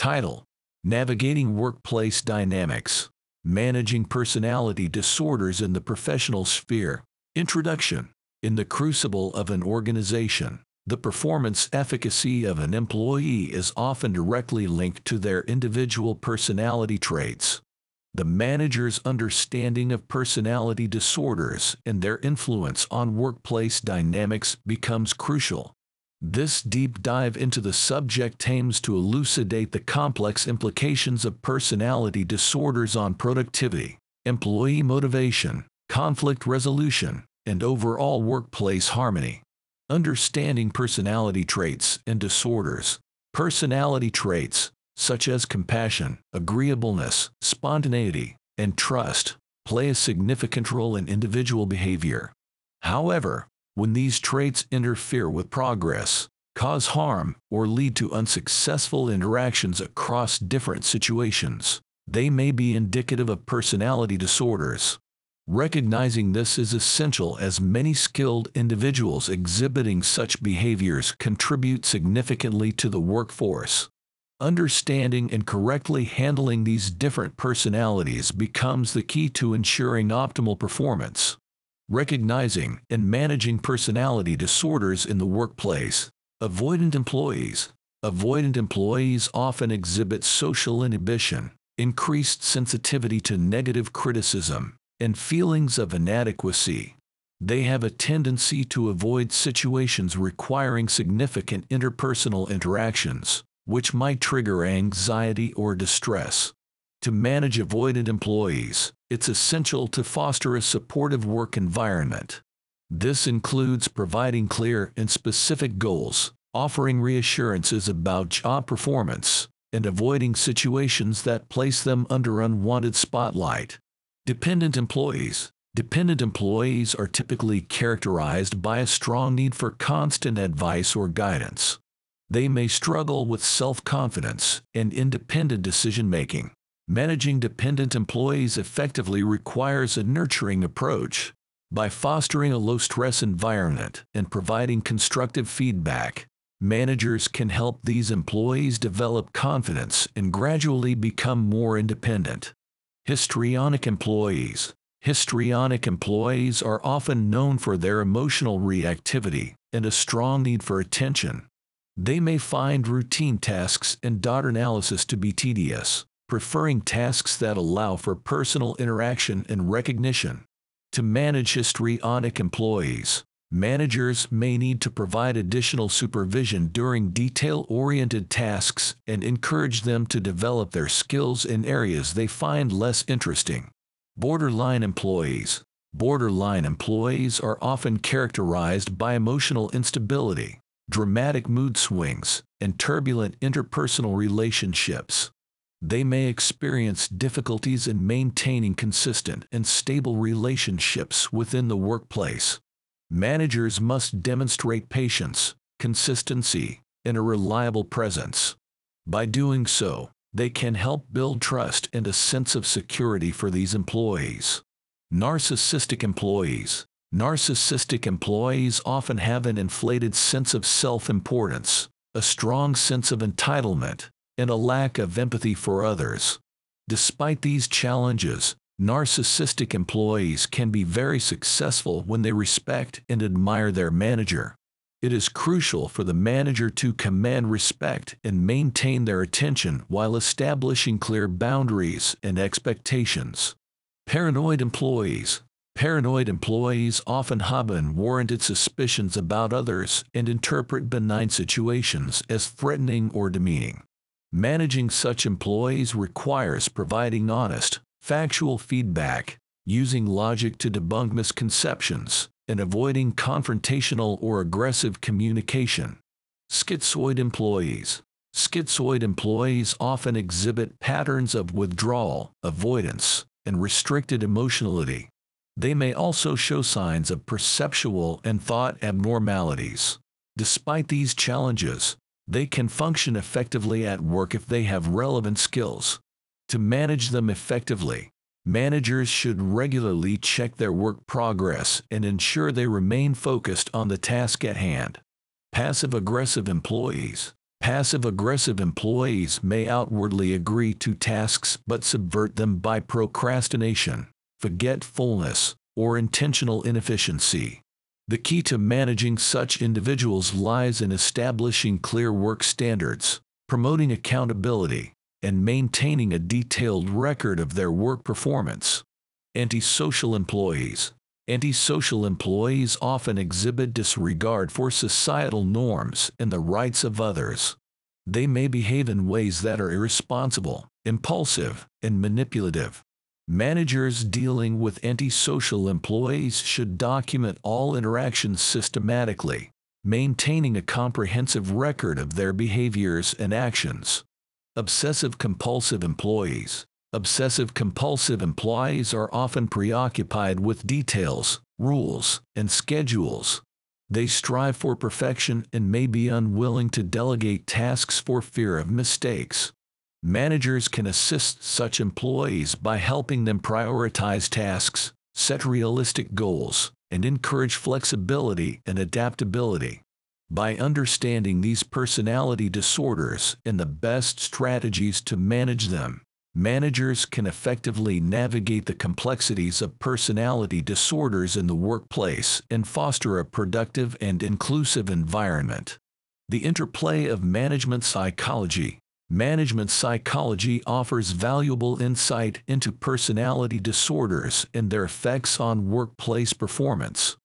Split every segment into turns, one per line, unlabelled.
Title Navigating Workplace Dynamics Managing Personality Disorders in the Professional Sphere. Introduction In the crucible of an organization, the performance efficacy of an employee is often directly linked to their individual personality traits. The manager's understanding of personality disorders and their influence on workplace dynamics becomes crucial. This deep dive into the subject aims to elucidate the complex implications of personality disorders on productivity, employee motivation, conflict resolution, and overall workplace harmony. Understanding personality traits and disorders. Personality traits, such as compassion, agreeableness, spontaneity, and trust, play a significant role in individual behavior. However, when these traits interfere with progress, cause harm, or lead to unsuccessful interactions across different situations, they may be indicative of personality disorders. Recognizing this is essential as many skilled individuals exhibiting such behaviors contribute significantly to the workforce. Understanding and correctly handling these different personalities becomes the key to ensuring optimal performance recognizing and managing personality disorders in the workplace. Avoidant employees. Avoidant employees often exhibit social inhibition, increased sensitivity to negative criticism, and feelings of inadequacy. They have a tendency to avoid situations requiring significant interpersonal interactions, which might trigger anxiety or distress. To manage avoidant employees, it's essential to foster a supportive work environment. This includes providing clear and specific goals, offering reassurances about job performance, and avoiding situations that place them under unwanted spotlight. Dependent employees. Dependent employees are typically characterized by a strong need for constant advice or guidance. They may struggle with self-confidence and independent decision-making. Managing dependent employees effectively requires a nurturing approach. By fostering a low-stress environment and providing constructive feedback, managers can help these employees develop confidence and gradually become more independent. Histrionic employees. Histrionic employees are often known for their emotional reactivity and a strong need for attention. They may find routine tasks and data analysis to be tedious, preferring tasks that allow for personal interaction and recognition. To manage histrionic employees, managers may need to provide additional supervision during detail-oriented tasks and encourage them to develop their skills in areas they find less interesting. Borderline employees. Borderline employees are often characterized by emotional instability, dramatic mood swings, and turbulent interpersonal relationships they may experience difficulties in maintaining consistent and stable relationships within the workplace. Managers must demonstrate patience, consistency, and a reliable presence. By doing so, they can help build trust and a sense of security for these employees. Narcissistic employees. Narcissistic employees often have an inflated sense of self-importance, a strong sense of entitlement, and a lack of empathy for others. Despite these challenges, narcissistic employees can be very successful when they respect and admire their manager. It is crucial for the manager to command respect and maintain their attention while establishing clear boundaries and expectations. Paranoid employees. Paranoid employees often harbor unwarranted suspicions about others and interpret benign situations as threatening or demeaning. Managing such employees requires providing honest, factual feedback, using logic to debunk misconceptions, and avoiding confrontational or aggressive communication. Schizoid employees. Schizoid employees often exhibit patterns of withdrawal, avoidance, and restricted emotionality. They may also show signs of perceptual and thought abnormalities. Despite these challenges, they can function effectively at work if they have relevant skills. To manage them effectively, managers should regularly check their work progress and ensure they remain focused on the task at hand. Passive-aggressive employees. Passive aggressive employees may outwardly agree to tasks but subvert them by procrastination, forgetfulness, or intentional inefficiency. The key to managing such individuals lies in establishing clear work standards, promoting accountability, and maintaining a detailed record of their work performance. Antisocial employees. Antisocial employees often exhibit disregard for societal norms and the rights of others. They may behave in ways that are irresponsible, impulsive, and manipulative. Managers dealing with antisocial employees should document all interactions systematically, maintaining a comprehensive record of their behaviors and actions. Obsessive compulsive employees. Obsessive compulsive employees are often preoccupied with details, rules, and schedules. They strive for perfection and may be unwilling to delegate tasks for fear of mistakes. Managers can assist such employees by helping them prioritize tasks, set realistic goals, and encourage flexibility and adaptability. By understanding these personality disorders and the best strategies to manage them, managers can effectively navigate the complexities of personality disorders in the workplace and foster a productive and inclusive environment. The interplay of management psychology. Management psychology offers valuable insight into personality disorders and their effects on workplace performance.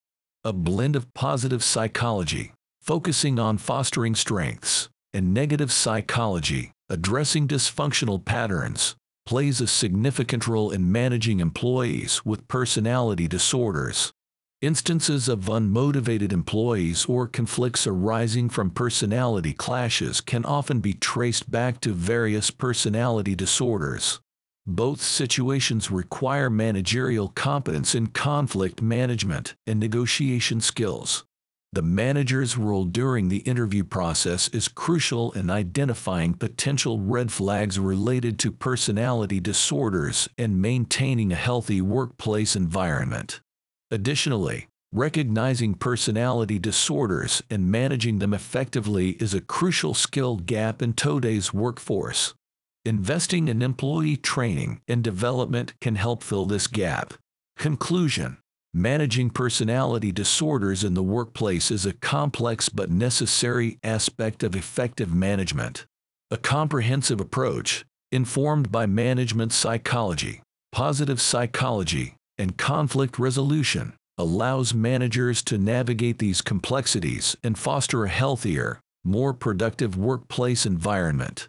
A blend of positive psychology, focusing on fostering strengths, and negative psychology, addressing dysfunctional patterns, plays a significant role in managing employees with personality disorders. Instances of unmotivated employees or conflicts arising from personality clashes can often be traced back to various personality disorders. Both situations require managerial competence in conflict management and negotiation skills. The manager's role during the interview process is crucial in identifying potential red flags related to personality disorders and maintaining a healthy workplace environment. Additionally, recognizing personality disorders and managing them effectively is a crucial skill gap in today's workforce. Investing in employee training and development can help fill this gap. Conclusion Managing personality disorders in the workplace is a complex but necessary aspect of effective management. A comprehensive approach, informed by management psychology, positive psychology, and conflict resolution, allows managers to navigate these complexities and foster a healthier, more productive workplace environment.